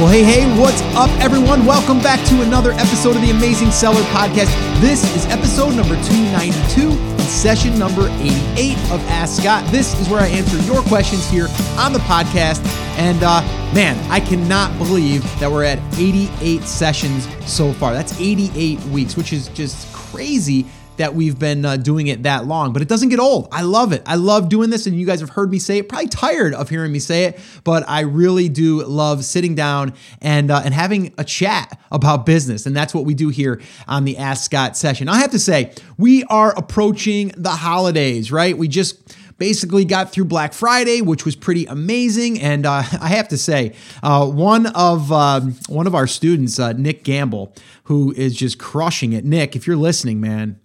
Well, hey, hey, what's up, everyone? Welcome back to another episode of the Amazing Seller Podcast. This is episode number 292 and session number 88 of Ask Scott. This is where I answer your questions here on the podcast. And uh, man, I cannot believe that we're at 88 sessions so far. That's 88 weeks, which is just crazy that we've been uh, doing it that long, but it doesn't get old. I love it. I love doing this, and you guys have heard me say it. Probably tired of hearing me say it, but I really do love sitting down and uh, and having a chat about business, and that's what we do here on the Ask Scott session. I have to say, we are approaching the holidays, right? We just basically got through Black Friday, which was pretty amazing. And uh, I have to say, uh, one of um, one of our students, uh, Nick Gamble, who is just crushing it. Nick, if you're listening, man,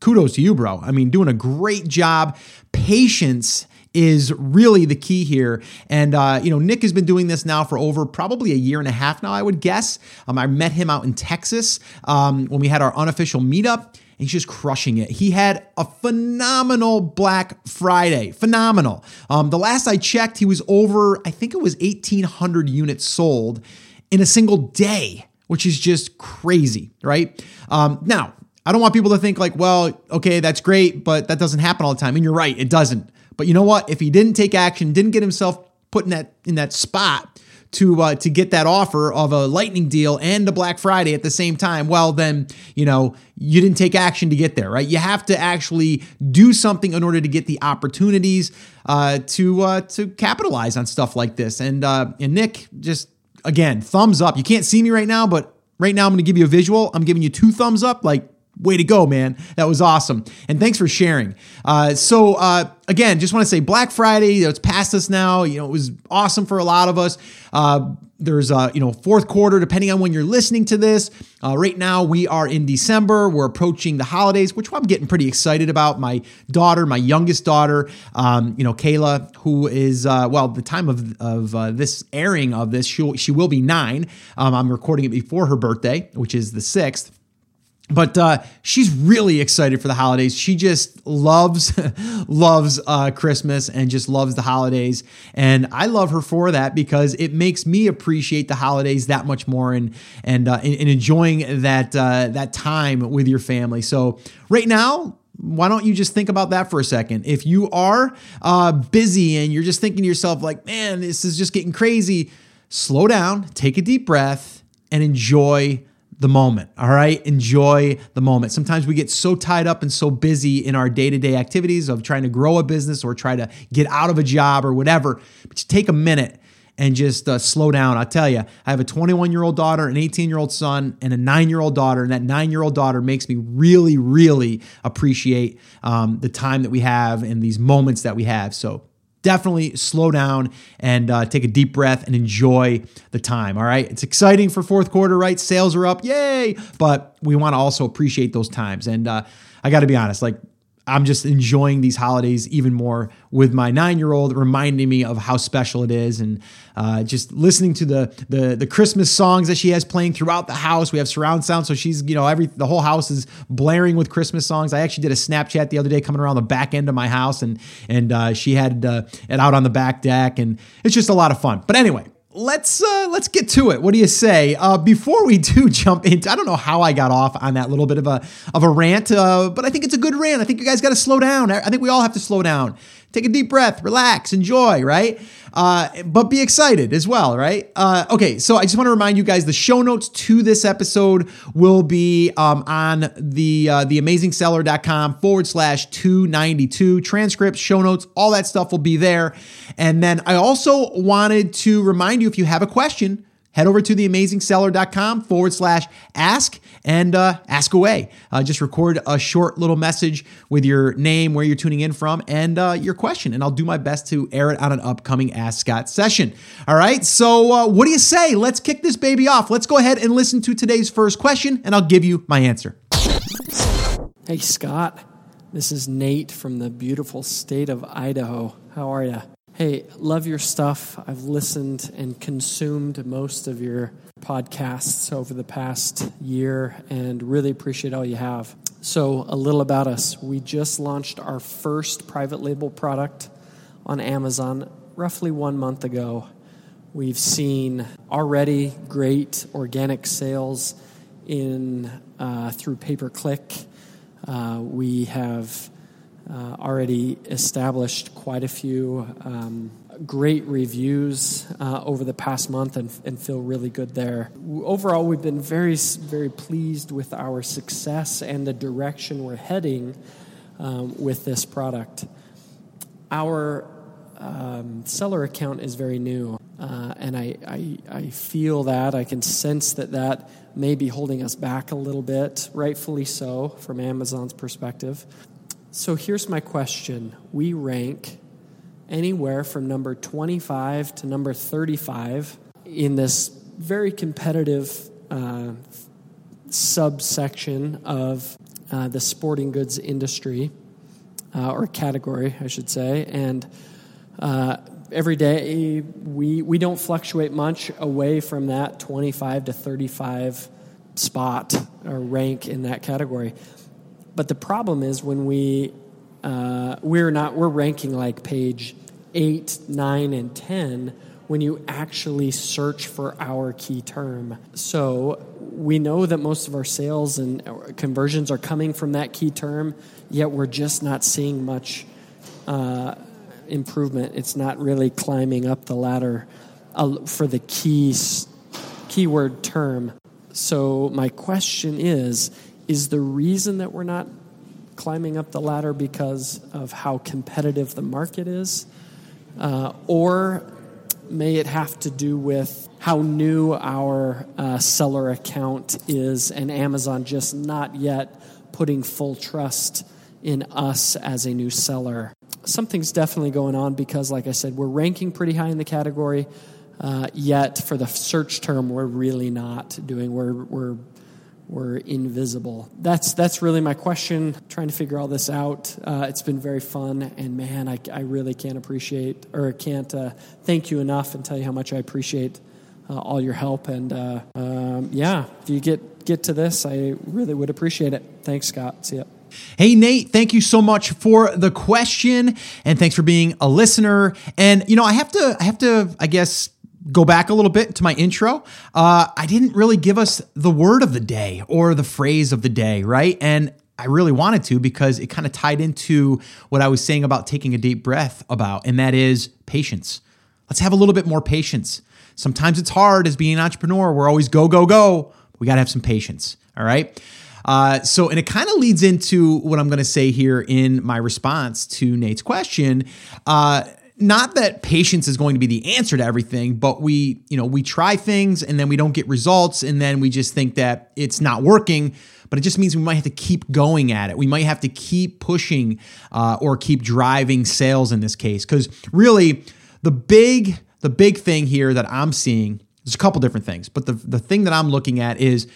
kudos to you, bro. I mean, doing a great job. Patience is really the key here. And, uh, you know, Nick has been doing this now for over probably a year and a half now, I would guess. Um, I met him out in Texas um, when we had our unofficial meetup. He's just crushing it. He had a phenomenal Black Friday. Phenomenal. Um, the last I checked, he was over, I think it was 1,800 units sold in a single day, which is just crazy, right? Um, now, I don't want people to think like, well, okay, that's great, but that doesn't happen all the time. And you're right, it doesn't. But you know what? If he didn't take action, didn't get himself put in that in that spot to uh, to get that offer of a lightning deal and a Black Friday at the same time, well then, you know, you didn't take action to get there, right? You have to actually do something in order to get the opportunities uh, to uh, to capitalize on stuff like this. And uh, and Nick, just again, thumbs up. You can't see me right now, but right now I'm going to give you a visual. I'm giving you two thumbs up, like way to go, man. That was awesome. And thanks for sharing. Uh, so, uh, again, just want to say Black Friday, you know, it's past us now. You know, it was awesome for a lot of us. Uh, there's, a you know, fourth quarter, depending on when you're listening to this. Uh, right now, we are in December. We're approaching the holidays, which I'm getting pretty excited about. My daughter, my youngest daughter, um, you know, Kayla, who is, uh, well, the time of, of uh, this airing of this, she, she will be nine. Um, I'm recording it before her birthday, which is the 6th but uh, she's really excited for the holidays. She just loves, loves uh, Christmas and just loves the holidays. And I love her for that because it makes me appreciate the holidays that much more and and uh, and, enjoying that uh, that time with your family. So right now, why don't you just think about that for a second? If you are uh, busy and you're just thinking to yourself like, man, this is just getting crazy, slow down, take a deep breath, and enjoy the moment. All right. Enjoy the moment. Sometimes we get so tied up and so busy in our day to day activities of trying to grow a business or try to get out of a job or whatever. But take a minute and just uh, slow down. I'll tell you, I have a 21 year old daughter, an 18 year old son, and a nine year old daughter. And that nine year old daughter makes me really, really appreciate um, the time that we have and these moments that we have. So definitely slow down and uh, take a deep breath and enjoy the time. All right. It's exciting for fourth quarter, right? Sales are up. Yay. But we want to also appreciate those times. And uh, I got to be honest, like I'm just enjoying these holidays even more with my nine year old, reminding me of how special it is, and uh, just listening to the, the the Christmas songs that she has playing throughout the house. We have surround sound, so she's you know every the whole house is blaring with Christmas songs. I actually did a Snapchat the other day coming around the back end of my house, and and uh, she had uh, it out on the back deck, and it's just a lot of fun. But anyway, let's uh, let's get to it. What do you say? Uh, before we do jump into, I don't know how I got off on that little bit of a of a rant, uh, but I think it's a good rant. I think you guys got to slow down. I think we all have to slow down. Take a deep breath, relax, enjoy, right? Uh, but be excited as well, right? Uh, okay, so I just want to remind you guys the show notes to this episode will be um, on the uh, theamazingseller.com forward slash 292. Transcripts, show notes, all that stuff will be there. And then I also wanted to remind you if you have a question, head over to theamazingseller.com forward slash ask and uh, ask away. Uh, just record a short little message with your name, where you're tuning in from, and uh, your question, and I'll do my best to air it on an upcoming Ask Scott session. All right, so uh, what do you say? Let's kick this baby off. Let's go ahead and listen to today's first question, and I'll give you my answer. Hey, Scott. This is Nate from the beautiful state of Idaho. How are you? Hey, love your stuff. I've listened and consumed most of your podcasts over the past year and really appreciate all you have. So, a little about us. We just launched our first private label product on Amazon roughly one month ago. We've seen already great organic sales in uh, through pay per click. Uh, we have uh, already established quite a few um, great reviews uh, over the past month and, and, feel really good there. Overall, we've been very, very pleased with our success and the direction we're heading um, with this product. Our um, seller account is very new, uh, and I, I, I feel that. I can sense that that may be holding us back a little bit, rightfully so, from Amazon's perspective. So here's my question We rank anywhere from number 25 to number 35 in this very competitive uh, subsection of uh, the sporting goods industry, uh, or category, I should say. And uh, every day we, we don't fluctuate much away from that 25 to 35 spot or rank in that category. But the problem is when we uh, we're not we're ranking like page eight, nine, and ten when you actually search for our key term. So we know that most of our sales and conversions are coming from that key term, yet we're just not seeing much uh, improvement. It's not really climbing up the ladder uh, for the key keyword term. So my question is is the reason that we're not climbing up the ladder because of how competitive the market is? Uh, or may it have to do with how new our uh, seller account is and Amazon just not yet putting full trust in us as a new seller? Something's definitely going on because, like I said, we're ranking pretty high in the category. Uh, yet for the search term, we're really not doing. We're we're we're invisible. That's that's really my question. Trying to figure all this out. Uh, it's been very fun, and man, I, I really can't appreciate or can't uh, thank you enough and tell you how much I appreciate uh, all your help. And uh, um, yeah, if you get get to this, I really would appreciate it. Thanks, Scott. See ya. Hey, Nate, thank you so much for the question and thanks for being a listener. And, you know, I have to, I have to, I guess, go back a little bit to my intro, uh, I didn't really give us the word of the day or the phrase of the day, right? And I really wanted to because it kind of tied into what I was saying about taking a deep breath about, and that is patience. Let's have a little bit more patience. Sometimes it's hard as being an entrepreneur. We're always go, go, go. We got to have some patience. All right. Uh, so, and it kind of leads into what I'm going to say here in my response to Nate's question. Uh, not that patience is going to be the answer to everything but we you know we try things and then we don't get results and then we just think that it's not working but it just means we might have to keep going at it. We might have to keep pushing uh, or keep driving sales in this case. Because really the big the big thing here that i'm seeing there's a couple different things but the, the thing that i'm looking at is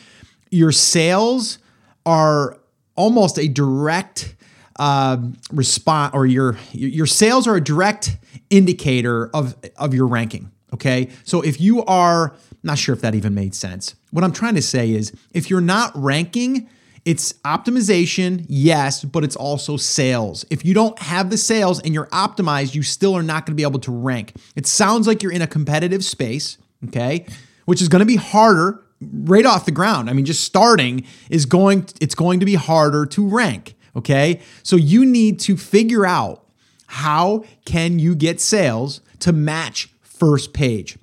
your sales are almost a direct uh, response or your your sales are a direct indicator of of your ranking okay? So if you are not sure if that even made sense. What i'm trying to say is if you're not ranking it's optimization yes but it's also sales. If you don't have the sales and you're optimized you still are not going to be able to rank. It sounds like you're in a competitive space okay which is going to be harder right off the ground. I mean just starting is going it's going to be harder to rank Okay. So you need to figure out how can you get sales to match first page.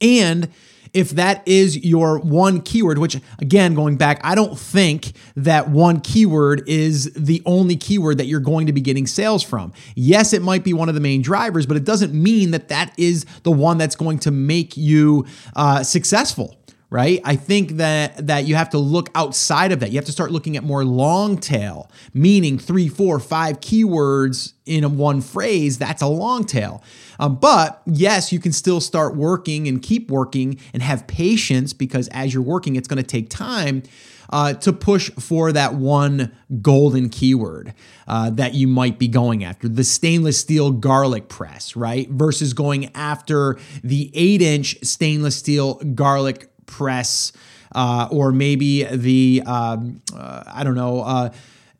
And if that is your one keyword, which again, going back, I don't think that one keyword is the only keyword that you're going to be getting sales from. Yes, it might be one of the main drivers, but it doesn't mean that that is the one that's going to make you uh, successful right? I think that that you have to look outside of that. You have to start looking at more long tail, meaning three, four, five keywords in one phrase. That's a long tail. Um, but yes, you can still start working and keep working and have patience because as you're working, it's going to take time. Uh, to push for that one golden keyword uh, that you might be going after the stainless steel garlic press, right? Versus going after the eight inch stainless steel garlic press, uh, or maybe the um, uh, I don't know. Uh,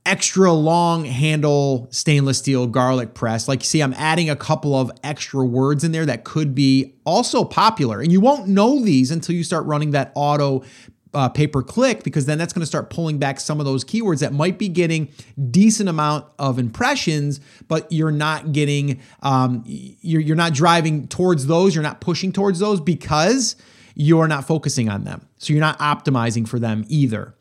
extra long handle stainless steel garlic press. Like you see, I'm adding a couple of extra words in there that could be also popular. And you won't know these until you start running that auto uh, pay per click because then that's going to start pulling back some of those keywords that might be getting decent amount of impressions, but you're not getting, um, you're, you're not driving towards those, you're not pushing towards those because you're not focusing on them. So you're not optimizing for them either.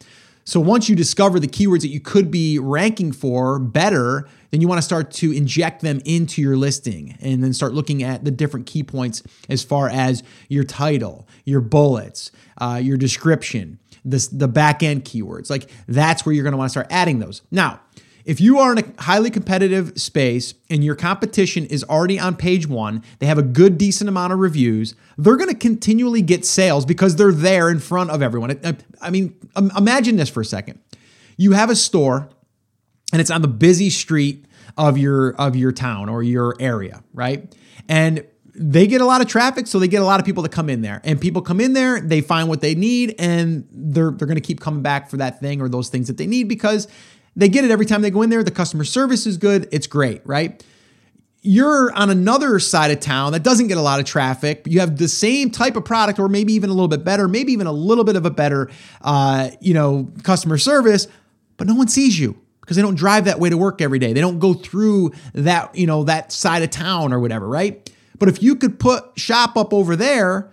So once you discover the keywords that you could be ranking for better, then you want to start to inject them into your listing and then start looking at the different key points as far as your title, your bullets, uh, your description, the, the back end keywords. Like that's where you're going to want to start adding those. Now, if you are in a highly competitive space and your competition is already on page one, they have a good, decent amount of reviews, they're going to continually get sales because they're there in front of everyone. I mean, imagine this for a second. You have a store and it's on the busy street of your of your town or your area, right? And they get a lot of traffic, so they get a lot of people to come in there. And people come in there, they find what they need, and they're they're to keep coming back for that thing or those things that they need because they get it every time they go in there. The customer service is good. It's great, right? You're on another side of town that doesn't get a lot of traffic. You have the same type of product, or maybe even a little bit better, maybe even a little bit of a better, uh, you know, customer service, but no one sees you because they don't drive that way to work every day. They don't go through that, you know, that side of town or whatever, right? But if you could put shop up over there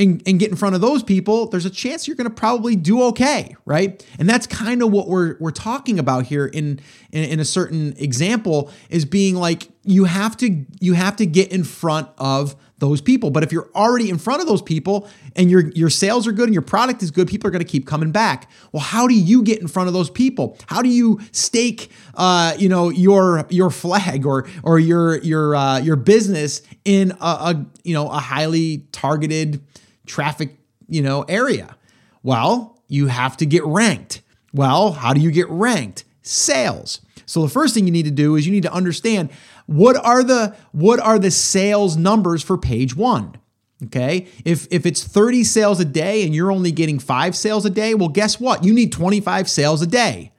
and, and get in front of those people, there's a chance you're going to probably do okay, right? And that's kind of what we're we're talking about here in, in in a certain example is being like you have to you have to get in front of those people. But if you're already in front of those people and your your sales are good and your product is good, people are going to keep coming back. Well, how do you get in front of those people? How do you stake, uh, you know, your your flag or or your your uh, your business in a, a you know a highly targeted traffic, you know, area? Well, you have to get ranked. Well, how do you get ranked? Sales. So the first thing you need to do is you need to understand what are the what are the sales numbers for page 1? Okay? If if it's 30 sales a day and you're only getting 5 sales a day, well guess what? You need 25 sales a day.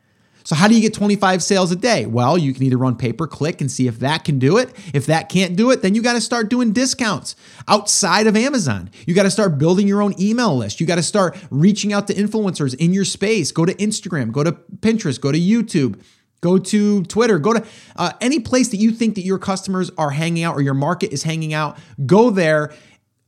So, how do you get 25 sales a day? Well, you can either run pay per click and see if that can do it. If that can't do it, then you got to start doing discounts outside of Amazon. You got to start building your own email list. You got to start reaching out to influencers in your space. Go to Instagram, go to Pinterest, go to YouTube. Go to Twitter, go to uh, any place that you think that your customers are hanging out or your market is hanging out. Go there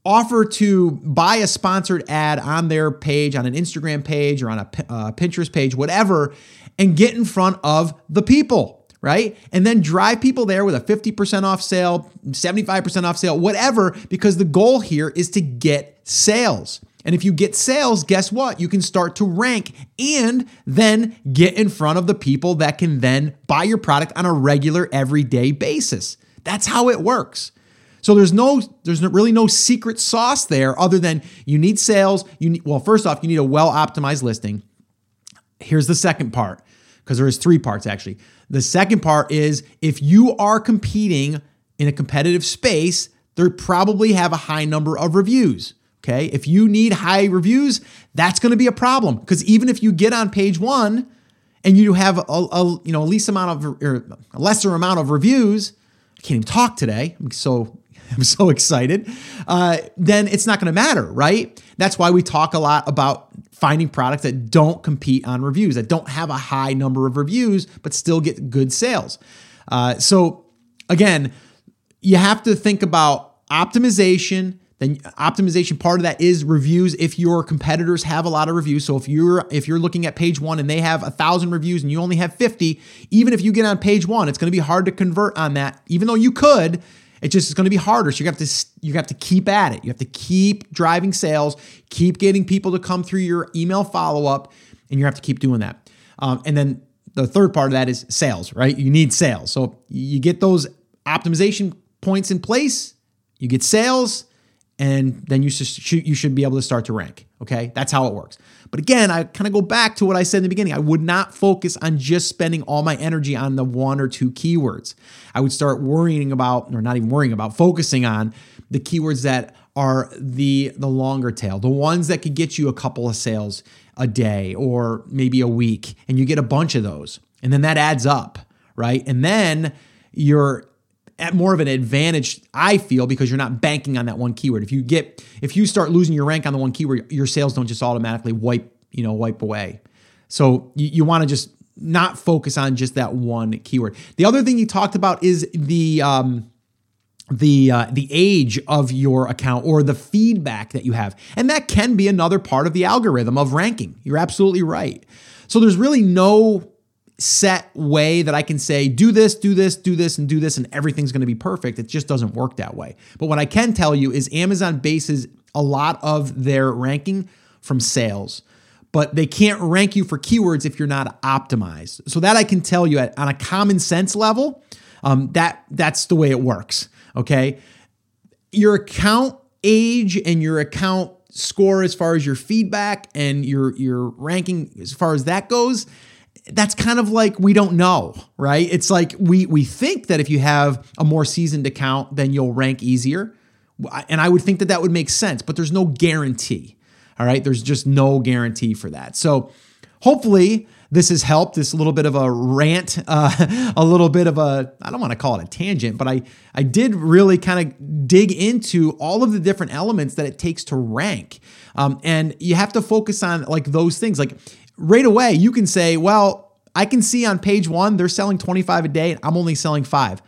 offer to buy a sponsored ad on their page, on an Instagram page or on a uh, Pinterest page, whatever, and get in front of the people, right? And then drive people there with a 50% off sale, 75% off sale, whatever, because the goal here is to get sales. And if you get sales, guess what? You can start to rank and then get in front of the people that can then buy your product on a regular, everyday basis. That's how it works. So there's no there's really no secret sauce there other than you need sales. You need well, first off, you need a well optimized listing. Here's the second part, because there is three parts actually. The second part is if you are competing in a competitive space, they probably have a high number of reviews. Okay. If you need high reviews, that's going to be a problem because even if you get on page one and you have a, a you know a least amount of or a lesser amount of reviews, I can't even talk today. I'm so I'm so excited. Uh, then it's not going to matter, right? That's why we talk a lot about finding products that don't compete on reviews, that don't have a high number of reviews, but still get good sales. Uh, so, again, you have to think about optimization. Then optimization part of that is reviews. If your competitors have a lot of reviews, so if you're if you're looking at page one and they have a thousand reviews and you only have 50, even if you get on page one, it's going to be hard to convert on that, even though you could it just is going to be harder. So you have to you have to keep at it. You have to keep driving sales, keep getting people to come through your email follow up, and you have to keep doing that. Um, and then the third part of that is sales, right? You need sales. So you get those optimization points in place, you get sales, and then you should you should be able to start to rank. Okay, that's how it works. But again, I kind of go back to what I said in the beginning. I would not focus on just spending all my energy on the one or two keywords. I would start worrying about, or not even worrying about, focusing on the keywords that are the the longer tail, the ones that could get you a couple of sales a day or maybe a week, and you get a bunch of those. And then that adds up, right? And then you're at more of an advantage, I feel, because you're not banking on that one keyword. If you get, if you start losing your rank on the one keyword, your sales don't just automatically wipe, you know, wipe away. So you, you want to just not focus on just that one keyword. The other thing you talked about is the um, the uh, the age of your account or the feedback that you have, and that can be another part of the algorithm of ranking. You're absolutely right. So there's really no set way that I can say, do this, do this, do this, and do this, and everything's going to be perfect. It just doesn't work that way. But what I can tell you is Amazon bases a lot of their ranking from sales, but they can't rank you for keywords if you're not optimized. So that I can tell you at, on a common sense level, um, that that's the way it works. Okay, your account age and your account score as far as your feedback and your your ranking as far as that goes that's kind of like we don't know, right? It's like we we think that if you have a more seasoned account, then you'll rank easier, and I would think that that would make sense, but there's no guarantee. All right, there's just no guarantee for that. So hopefully this has helped. This little bit of a rant, uh, a little bit of a I don't want to call it a tangent, but I I did really kind of dig into all of the different elements that it takes to rank, um, and you have to focus on like those things like right away you can say, well, I can see on page one they're selling 25 a day and I'm only selling five.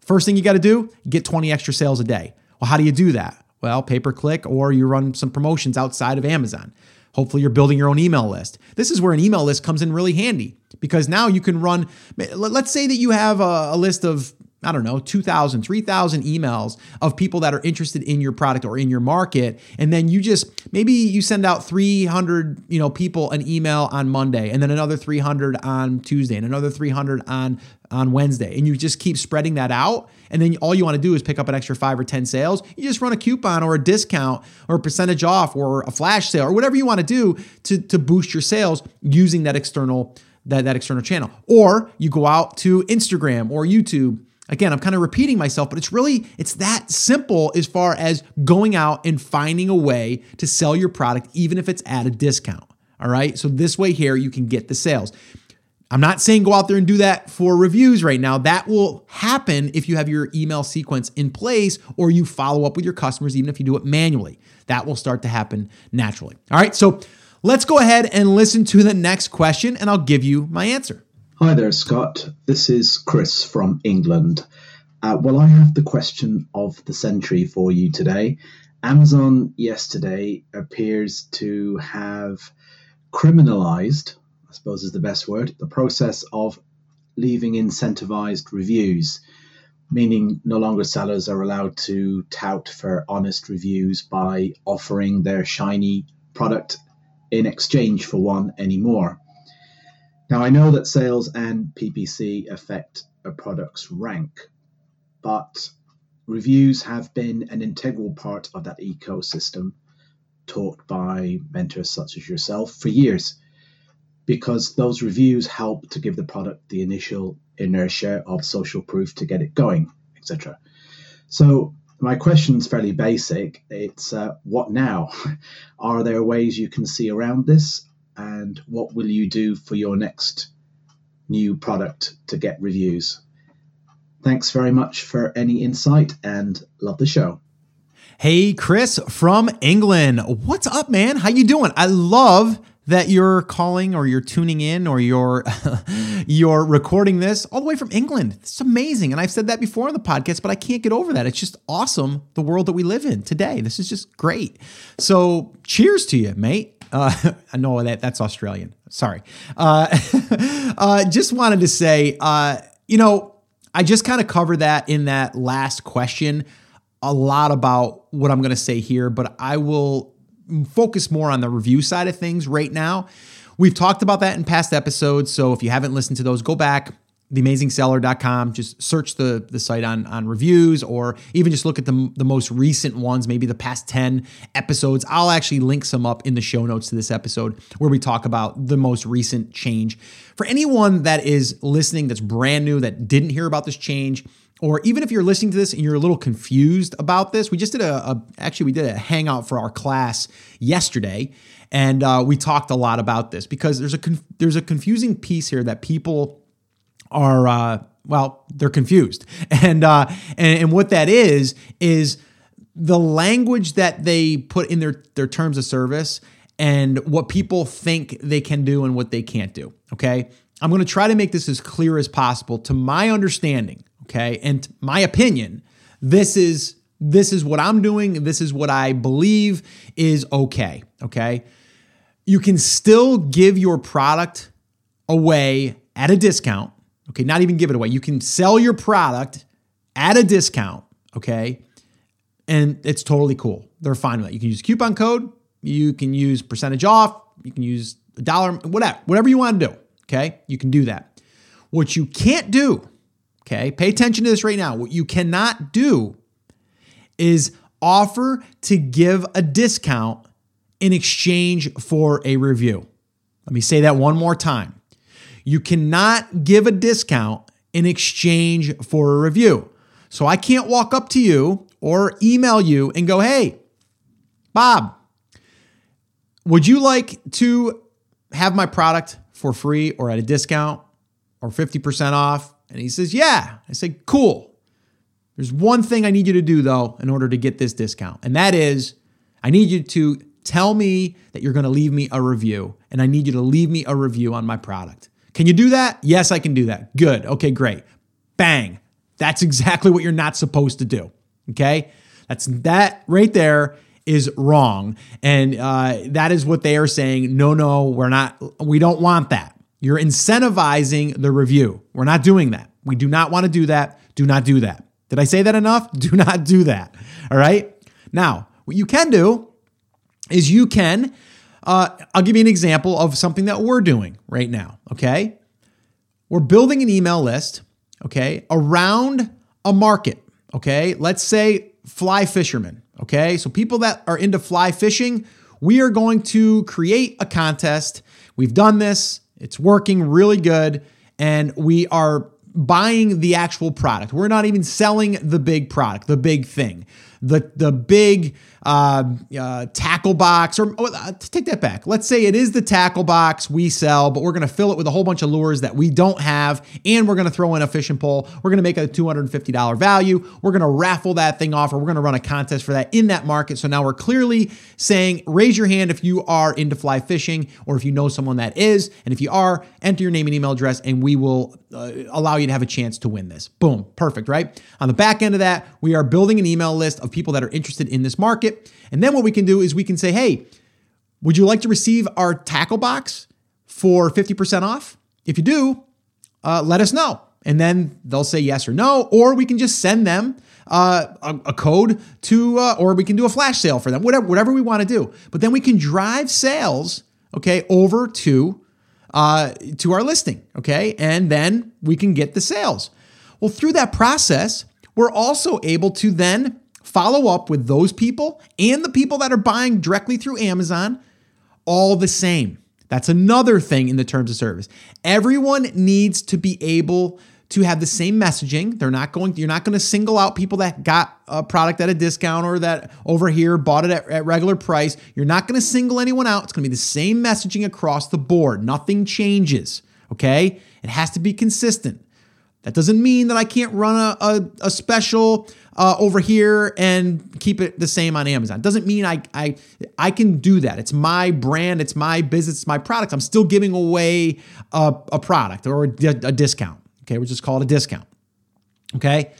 First thing you got to do, get 20 extra sales a day. Well, how do you do that? Well, pay per click or you run some promotions outside of Amazon. Hopefully, you're building your own email list. This is where an email list comes in really handy because now you can run. Let's say that you have a, list of I don't know, 2,000, 3,000 emails of people that are interested in your product or in your market. And then you just, maybe you send out 300, you know, people an email on Monday and then another 300 on Tuesday and another 300 on, on Wednesday. And you just keep spreading that out. And then all you want to do is pick up an extra five or 10 sales. You just run a coupon or a discount or a percentage off or a flash sale or whatever you want to do to, to boost your sales using that external that, that external channel. Or you go out to Instagram or YouTube Again, I'm kind of repeating myself, but it's really it's that simple as far as going out and finding a way to sell your product even if it's at a discount. All right? So this way here you can get the sales. I'm not saying go out there and do that for reviews right now. That will happen if you have your email sequence in place or you follow up with your customers, even if you do it manually. That will start to happen naturally. All right, so let's go ahead and listen to the next question and I'll give you my answer. Hi there, Scott. This is Chris from England. Uh, well, I have the question of the century for you today. Amazon yesterday appears to have criminalized, I suppose is the best word, the process of leaving incentivized reviews, meaning no longer sellers are allowed to tout for honest reviews by offering their shiny product in exchange for one anymore. Now, I know that sales and PPC affect a product's rank, but reviews have been an integral part of that ecosystem taught by mentors such as yourself for years because those reviews help to give the product the initial inertia of social proof to get it going, etc. So, my question is fairly basic. It's uh, what now? Are there ways you can see around this? And what will you do for your next new product to get reviews. Thanks very much for any insight and love the show. Hey Chris from England. What's up man? How you doing? I love that you're calling or you're tuning in or you're you're recording this all the way from England. It's amazing. And I've said that before on the podcast, but I can't get over that. It's just awesome the world that we live in today. This is just great. So, cheers to you, mate. Uh, know that that's Australian. Sorry. Uh, uh, just wanted to say, uh, you know, I just kind of covered that in that last question a lot about what I'm going to say here, but I will focus more on the review side of things right now. We've talked about that in past episodes. So if you haven't listened to those, go back, theamazingseller.com. Just search the, the site on, on reviews or even just look at the, the most recent ones, maybe the past 10 episodes. I'll actually link some up in the show notes to this episode where we talk about the most recent change. For anyone that is listening that's brand new, that didn't hear about this change, or even if you're listening to this and you're a little confused about this, we just did a, a actually we did a hangout for our class yesterday, and uh, we talked a lot about this because there's a conf- there's a confusing piece here that people are uh, well, they're confused, and uh, and and what that is is the language that they put in their their terms of service and what people think they can do and what they can't do. Okay, I'm going to try to make this as clear as possible to my understanding. Okay, and my opinion. This is this is what I'm doing. This is what I believe is okay. Okay. You can still give your product away at a discount. Okay. Not even give it away. You can sell your product at a discount. Okay. And it's totally cool. They're fine with that. You can use coupon code. You can use percentage off. You can use a dollar, whatever, whatever you want to do. Okay. You can do that. What you can't do, okay, pay attention to this right now. What you cannot do is offer to give a discount in exchange for a review. Let me say that one more time. You cannot give a discount in exchange for a review. So I can't walk up to you or email you and go, hey, Bob, would you like to have my product for free or at a discount or 50% off? And he says, yeah. I say, cool. There's one thing I need you to do though in order to get this discount, and that is I need you to tell me that you're going to leave me a review, and I need you to leave me a review on my product. Can you do that? Yes, I can do that. Good. Okay, great. Bang. That's exactly what you're not supposed to do. Okay? That's that right there is wrong. And uh, that is what they are saying. No, no, we're not, we don't want that. You're incentivizing the review. We're not doing that. We do not want to do that. Do not do that. Did I say that enough? Do not do that. All right. Now, what you can do is you can, uh, I'll give you an example of something that we're doing right now. Okay. We're building an email list, okay, around a market. Okay. Let's say fly fishermen. Okay. So people that are into fly fishing, we are going to create a contest. We've done this, it's working really good. And we are buying the actual product. We're not even selling the big product, the big thing, the the big uh, uh, tackle box, or oh, uh, take that back. Let's say it is the tackle box we sell, but we're going to fill it with a whole bunch of lures that we don't have, and we're going to throw in a fishing pole. We're going to make a $250 value. We're going to raffle that thing off, or we're going to run a contest for that in that market. So now we're clearly saying, raise your hand if you are into fly fishing, or if you know someone that is, and if you are, enter your name and email address, and we will uh, allow you to have a chance to win this. Boom, perfect, right? On the back end of that, we are building an email list of people that are interested in this market market. And then what we can do is we can say, hey, would you like to receive our tackle box for 50% off? If you do, uh, let us know. And then they'll say yes or no, or we can just send them uh, a, a, code to, uh, or we can do a flash sale for them, whatever, whatever we want to do. But then we can drive sales, okay, over to uh, to our listing, okay, and then we can get the sales. Well, through that process, we're also able to then follow up with those people and the people that are buying directly through Amazon all the same. That's another thing in the terms of service. Everyone needs to be able to have the same messaging. They're not going, you're not going to single out people that got a product at a discount or that over here bought it at, at regular price. You're not going to single anyone out. It's going to be the same messaging across the board. Nothing changes. Okay. It has to be consistent. That doesn't mean that I can't run a, a, a special uh, over here and keep it the same on Amazon. Doesn't mean I, I I can do that. It's my brand, it's my business, it's my product. I'm still giving away a, a product or a, a discount. Okay, we'll just call it a discount. Okay,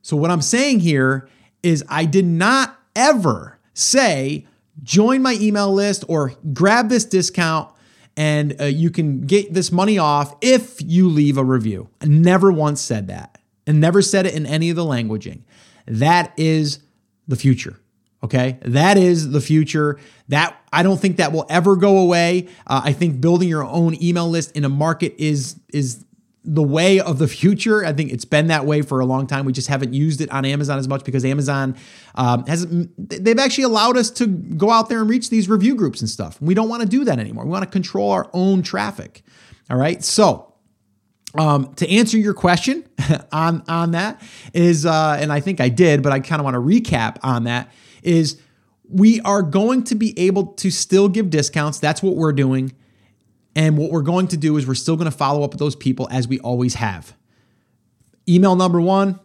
so what I'm saying here is I did not ever say join my email list or grab this discount and uh, you can get this money off if you leave a review. I never once said that and never said it in any of the languaging. That is the future. Okay, that is the future. That I don't think that will ever go away. Uh, I think building your own email list in a market is is the way of the future. I think it's been that way for a long time. We just haven't used it on Amazon as much because Amazon um, has they've actually allowed us to go out there and reach these review groups and stuff. We don't want to do that anymore. We want to control our own traffic. All right, so. Um, to answer your question on on that is, uh, and I think I did, but I kind of want to recap on that. Is we are going to be able to still give discounts. That's what we're doing And what we're going to do is we're still going to follow up with those people as we always have. Email number one,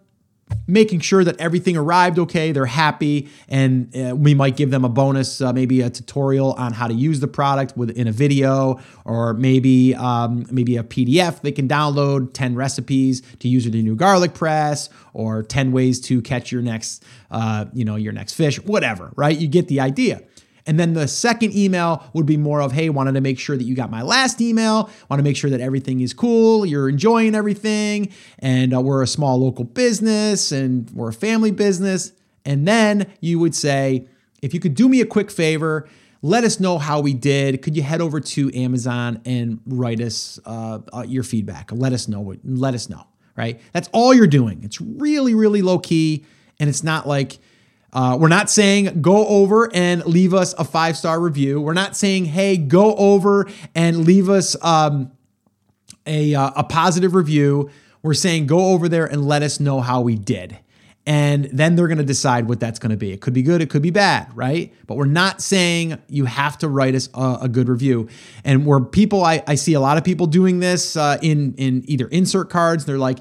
making sure that everything arrived okay, they're happy, and uh, we might give them a bonus, uh, maybe a tutorial on how to use the product within a video, or maybe um, maybe a PDF they can download, ten recipes to use with your new garlic press, or ten ways to catch your next uh, you know your next fish, whatever. Right? You get the idea. And then the second email would be more of, hey, wanted to make sure that you got my last email, want to make sure that everything is cool, you're enjoying everything, and uh, we're a small local business and we're a family business. And then you would say, if you could do me a quick favor, let us know how we did. Could you head over to Amazon and write us uh, uh, your feedback? Let us know. Let us know. Right. That's all you're doing. It's really, really low key, and it's not like uh, we're not saying go over and leave us a five star review. We're not saying, hey, go over and leave us um, a, uh, a positive review. We're saying go over there and let us know how we did. And then they're going to decide what that's going to be. It could be good, it could be bad, right? But we're not saying you have to write us a, a good review. And where people, I, I, see a lot of people doing this uh, in in either insert cards. They're like,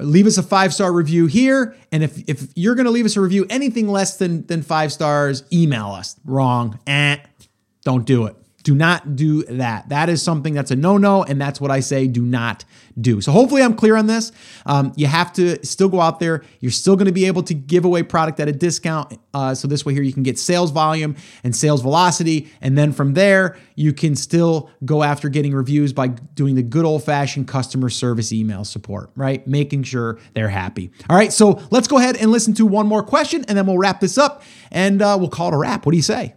leave us a five star review here. And if, if you're going to leave us a review anything less than, than five stars, email us. Wrong. Eh, don't do it. Do not do that. That is something that's a no no, and that's what I say do not do. So, hopefully, I'm clear on this. Um, you have to still go out there. You're still going to be able to give away product at a discount. Uh, so, this way, here you can get sales volume and sales velocity. And then from there, you can still go after getting reviews by doing the good old fashioned customer service email support, right? Making sure they're happy. All right. So, let's go ahead and listen to one more question, and then we'll wrap this up and uh, we'll call it a wrap. What do you say?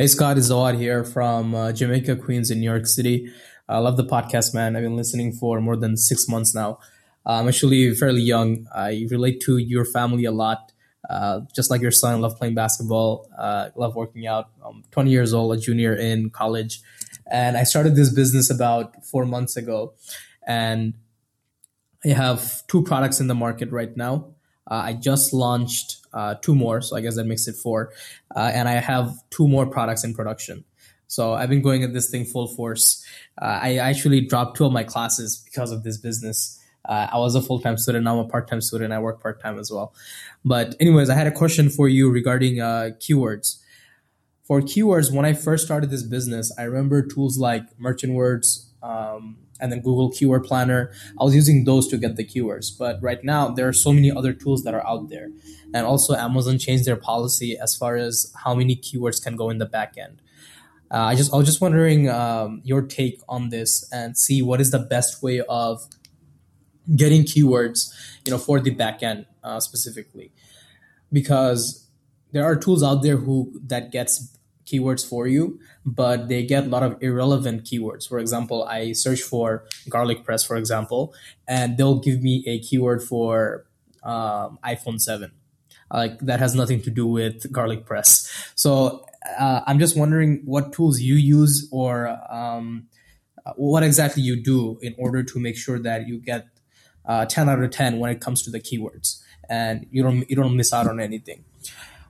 Hey, Scott, is Zawad here from uh, Jamaica, Queens, in New York City. I love the podcast, man. I've been listening for more than six months now. I'm actually fairly young. I relate to your family a lot. Uh, just like your son, love playing basketball, uh, love working out. I'm 20 years old, a junior in college. And I started this business about four months ago. And I have two products in the market right now. Uh, I just launched uh, two more, so I guess that makes it four. Uh, and I have two more products in production. So I've been going at this thing full force. Uh, I actually dropped two of my classes because of this business. Uh, I was a full time student. Now I'm a part time student. I work part time as well. But anyways, I had a question for you regarding uh, keywords. For keywords, when I first started this business, I remember tools like Merchant Words, um, and then Google Keyword Planner. I was using those to get the keywords. But right now, there are so many other tools that are out there. And also, Amazon changed their policy as far as how many keywords can go in the back end. Uh, I just I was just wondering um, your take on this and see what is the best way of getting keywords, you know, for the backend uh, specifically, because there are tools out there who that gets keywords for you, but they get a lot of irrelevant keywords. For example, I search for garlic press, for example, and they'll give me a keyword for um, iPhone 7. Like that has nothing to do with garlic press. So uh, I'm just wondering what tools you use or um, what exactly you do in order to make sure that you get uh, 10 out of 10 when it comes to the keywords and you don't you don't miss out on anything.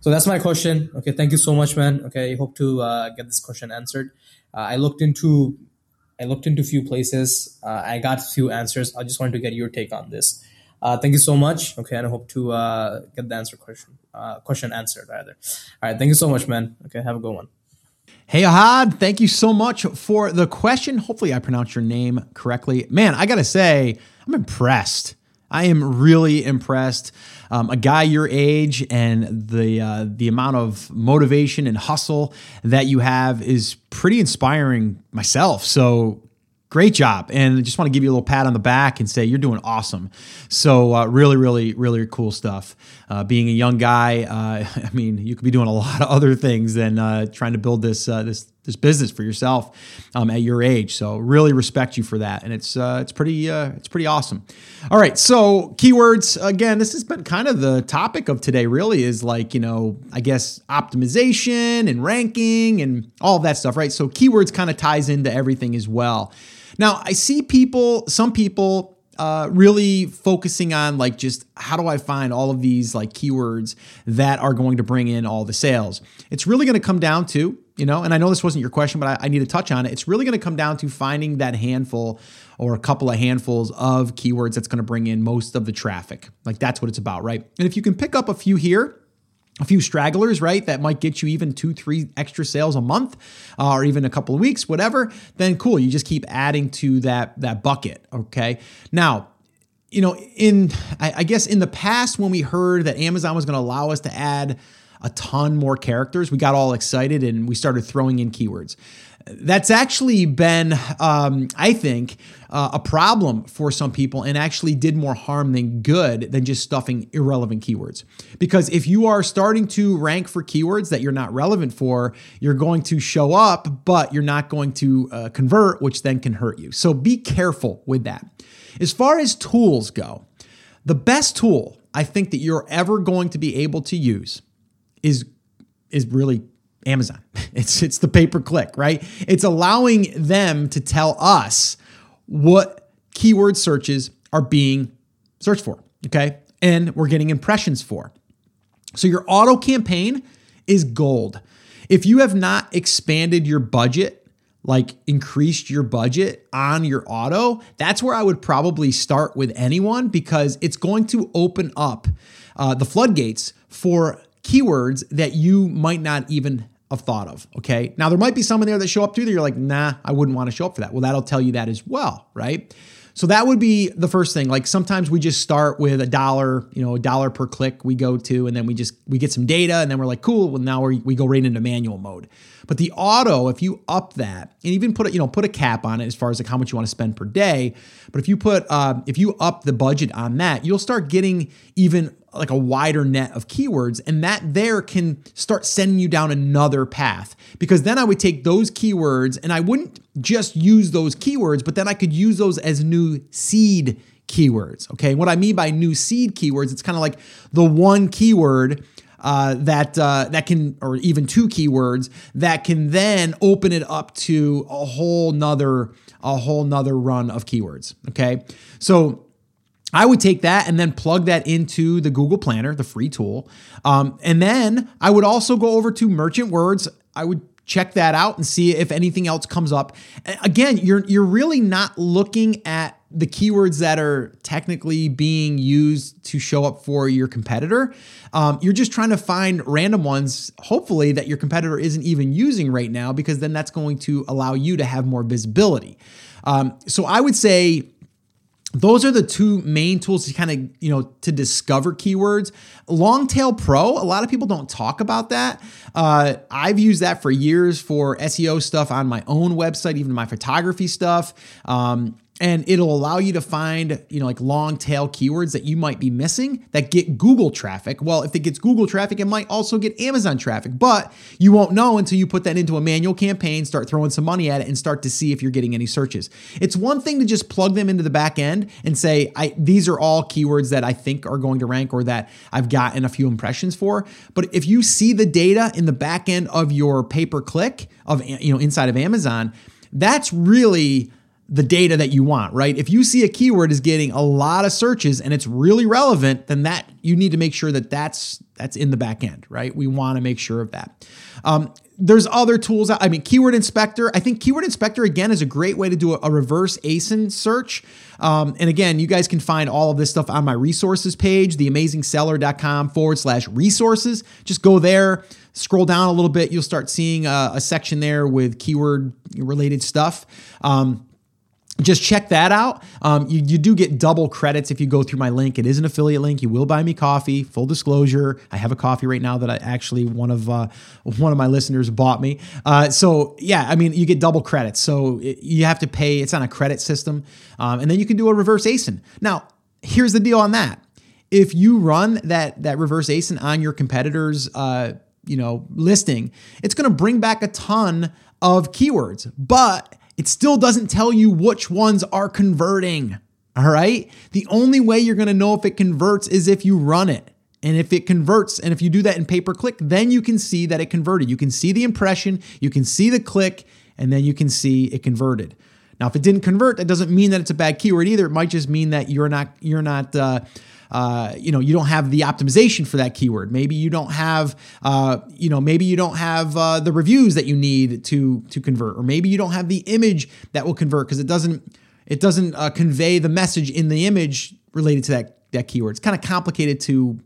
So that's my question. Okay, thank you so much, man. Okay, I hope to uh, get this question answered. Uh, I looked into I looked into a few places. Uh, I got a few answers. I just wanted to get your take on this. Uh, thank you so much. Okay, and I hope to uh, get the answer question uh, question answered rather. All right, thank you so much, man. Okay, have a good one. Hey Ahad, thank you so much for the question. Hopefully, I pronounced your name correctly. Man, I gotta say, I'm impressed. I am really impressed. Um, a guy your age and the uh, the amount of motivation and hustle that you have is pretty inspiring myself. So great job and I just want to give you a little pat on the back and say you're doing awesome so uh, really really really cool stuff uh, being a young guy uh, i mean you could be doing a lot of other things than uh, trying to build this uh, this this business for yourself um, at your age. So really respect you for that. And it's uh, it's pretty it's pretty awesome. All right. So keywords again this has been kind of the topic of today really is like you know i guess optimization and ranking and all that stuff right? So keywords kind of ties into everything as well. Now, I see people, some people uh, really focusing on like just how do I find all of these like keywords that are going to bring in all the sales. It's really going to come down to, you know, and I know this wasn't your question, but I, I need to touch on it. It's really going to come down to finding that handful or a couple of handfuls of keywords that's going to bring in most of the traffic. Like that's what it's about, right? And if you can pick up a few here, a few stragglers, right? That might get you even two, three extra sales a month, uh, or even a couple of weeks, whatever. Then cool, you just keep adding to that that bucket. Okay. Now, you know, in I, I guess in the past when we heard that Amazon was going to allow us to add a ton more characters, we got all excited and we started throwing in keywords that's actually been, um, I think, uh, a problem for some people and actually did more harm than good than just stuffing irrelevant keywords. Because if you are starting to rank for keywords that you're not relevant for, you're going to show up, but you're not going to uh, convert, which then can hurt you. So be careful with that. As far as tools go, the best tool I think that you're ever going to be able to use is is really Amazon. It's it's the pay per click, right? It's allowing them to tell us what keyword searches are being searched for, okay? And we're getting impressions for. So your auto campaign is gold. If you have not expanded your budget, like increased your budget on your auto, that's where I would probably start with anyone because it's going to open up uh, the floodgates for keywords that you might not even have thought of. Okay. Now, there might be some in there that show up too that you're like, nah, I wouldn't want to show up for that. Well, that'll tell you that as well. Right. So that would be the first thing. Like sometimes we just start with a dollar, you know, a dollar per click we go to, and then we just we get some data, and then we're like, cool. Well, now we we go right into manual mode. But the auto, if you up that and even put it, you know put a cap on it as far as like how much you want to spend per day, but if you put uh, if you up the budget on that, you'll start getting even like a wider net of keywords and that there can start sending you down another path because then I would take those keywords and I wouldn't just use those keywords but then I could use those as new seed keywords okay what I mean by new seed keywords it's kind of like the one keyword uh, that uh, that can or even two keywords that can then open it up to a whole nother a whole nother run of keywords okay so I would take that and then plug that into the Google Planner, the free tool. Um, and then I would also go over to Merchant Words. I would check that out and see if anything else comes up. Again, you're you're really not looking at the keywords that are technically being used to show up for your competitor. Um, you're just trying to find random ones, hopefully, that your competitor isn't even using right now, because then that's going to allow you to have more visibility. Um, so I would say those are the two main tools to kind of you know to discover keywords. Longtail pro a lot of people don't talk about that. Uh, i've used that for years for seo stuff on my own website even my photography stuff. Um, and it'll allow you to find you know like long tail keywords that you might be missing that get google traffic. Well if it gets google traffic it might also get amazon traffic but you won't know until you put that into a manual campaign start throwing some money at it and start to see if you're getting any searches. It's one thing to just plug them into the back end and say I, these are all keywords that i think are going to rank or that i've gotten a few impressions for. But if you see the data in the back end of your pay per click of you know inside of amazon that's really the data that you want, right? If you see a keyword is getting a lot of searches and it's really relevant, then that you need to make sure that that's that's in the back end, right? We want to make sure of that. Um, there's other tools. I mean, Keyword Inspector. I think Keyword Inspector again is a great way to do a, a reverse ASIN search. Um, and again, you guys can find all of this stuff on my resources page, theamazingseller.com forward slash resources. Just go there, scroll down a little bit. You'll start seeing a, a section there with keyword related stuff. Um, just check that out. Um, you, you do get double credits if you go through my link. It is an affiliate link. You will buy me coffee. Full disclosure, I have a coffee right now that I actually one of uh, one of my listeners bought me. Uh, so yeah, I mean you get double credits. So it, you have to pay. It's on a credit system, um, and then you can do a reverse ASIN. Now here's the deal on that. If you run that that reverse ASIN on your competitors, uh, you know listing, it's going to bring back a ton of keywords, but it still doesn't tell you which ones are converting. All right. The only way you're going to know if it converts is if you run it. And if it converts, and if you do that in pay per click, then you can see that it converted. You can see the impression, you can see the click, and then you can see it converted. Now, if it didn't convert, that doesn't mean that it's a bad keyword either. It might just mean that you're not you're not uh, uh, you know you don't have the optimization for that keyword. Maybe you don't have uh, you know maybe you don't have uh, the reviews that you need to to convert, or maybe you don't have the image that will convert because it doesn't it doesn't uh, convey the message in the image related to that that keyword. It's kind of complicated to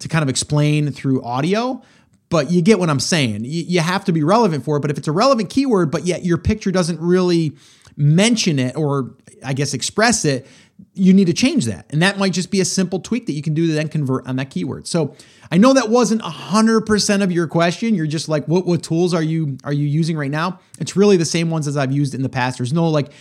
to kind of explain through audio but you get what I'm saying. You, you, have to be relevant for it. But if it's a relevant keyword, but yet your picture doesn't really mention it or I guess express it, you need to change that. And that might just be a simple tweak that you can do to then convert on that keyword. So I know that wasn't 100% of your question. You're just like, what, what tools are you are you using right now? It's really the same ones as I've used in the past. There's no like,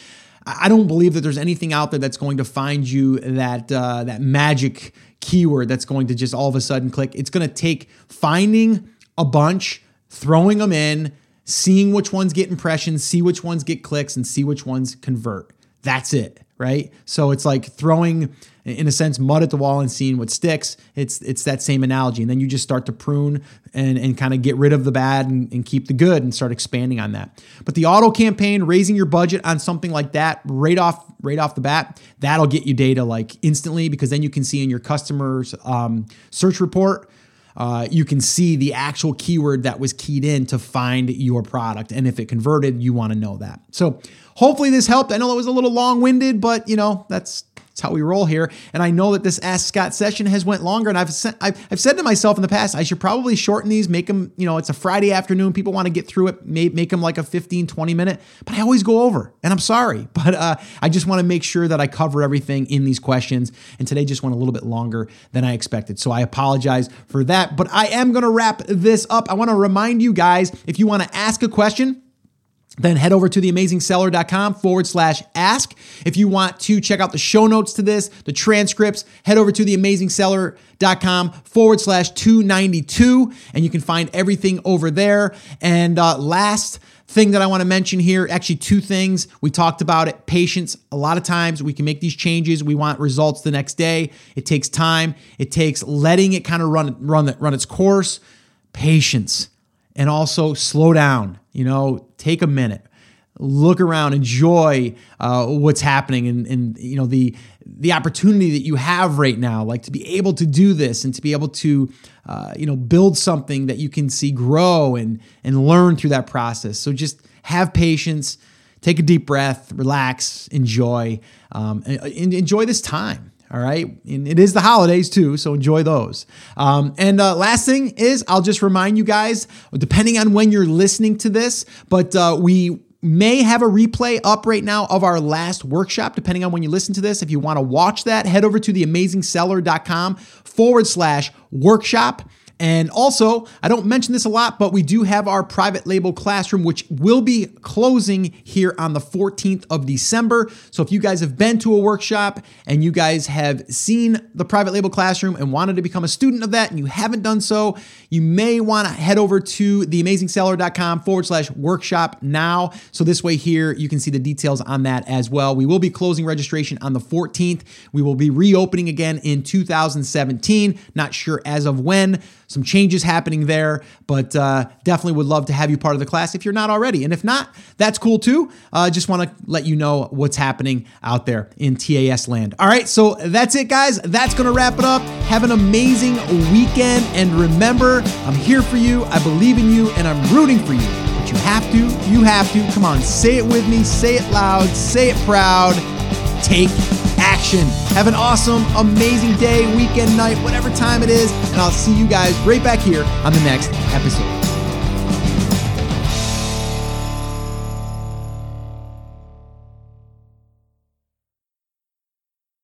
I don't believe that there's anything out there that's going to find you that uh, that magic keyword that's going to just all of a sudden click. It's going to take finding a bunch, throwing them in, seeing which ones get impressions, see which ones get clicks, and see which ones convert. That's it, right? So it's like throwing, in a sense, mud at the wall and seeing what sticks. It's it's that same analogy. And then you just start to prune and, and kind of get rid of the bad and, and keep the good and start expanding on that. But the auto campaign, raising your budget on something like that right off right off the bat, that'll get you data like instantly because then you can see in your customers um, search report uh, you can see the actual keyword that was keyed in to find your product. And if it converted, you want to know that. So hopefully this helped. I know it was a little long winded, but you know, that's that's how we roll here. And I know that this Ask Scott session has went longer. And I've, I've, I've said to myself in the past, I should probably shorten these, make them, you know, it's a Friday afternoon. People want to get through it, make, make them like a 15, 20 minute. But I always go over and I'm sorry. But uh, I just want to make sure that I cover everything in these questions. And today just went a little bit longer than I expected. So I apologize for that. But I am going to wrap this up. I want to remind you guys if you want to ask a question, then head over to theamazingseller.com forward slash ask. If you want to check out the show notes to this, the transcripts, head over to theamazingseller.com forward slash 292, and you can find everything over there. And uh, last thing that I want to mention here actually, two things. We talked about it patience. A lot of times we can make these changes. We want results the next day. It takes time, it takes letting it kind of run, run, run its course. Patience and also slow down. You know, take a minute, look around, enjoy uh, what's happening, and, and you know the the opportunity that you have right now, like to be able to do this and to be able to uh, you know build something that you can see grow and and learn through that process. So just have patience, take a deep breath, relax, enjoy, um, enjoy this time. All right. And it is the holidays too, so enjoy those. Um, and uh, last thing is, I'll just remind you guys, depending on when you're listening to this, but uh, we may have a replay up right now of our last workshop, depending on when you listen to this. If you want to watch that, head over to theamazingseller.com forward slash workshop. And also, I don't mention this a lot, but we do have our private label classroom, which will be closing here on the 14th of December. So if you guys have been to a workshop and you guys have seen the private label classroom and wanted to become a student of that and you haven't done so, you may want to head over to theamazingseller.com forward slash workshop now. So this way here, you can see the details on that as well. We will be closing registration on the 14th. We will be reopening again in 2017. Not sure as of when some changes happening there, but uh, definitely would love to have you part of the class if you're not already. And if not, that's cool too. I uh, just want to let you know what's happening out there in TAS land. All right, so that's it, guys. That's going to wrap it up. Have an amazing weekend. And remember, I'm here for you. I believe in you, and I'm rooting for you. But you have to, you have to. Come on, say it with me, say it loud, say it proud. Take action. Have an awesome, amazing day, weekend, night, whatever time it is, and I'll see you guys right back here on the next episode.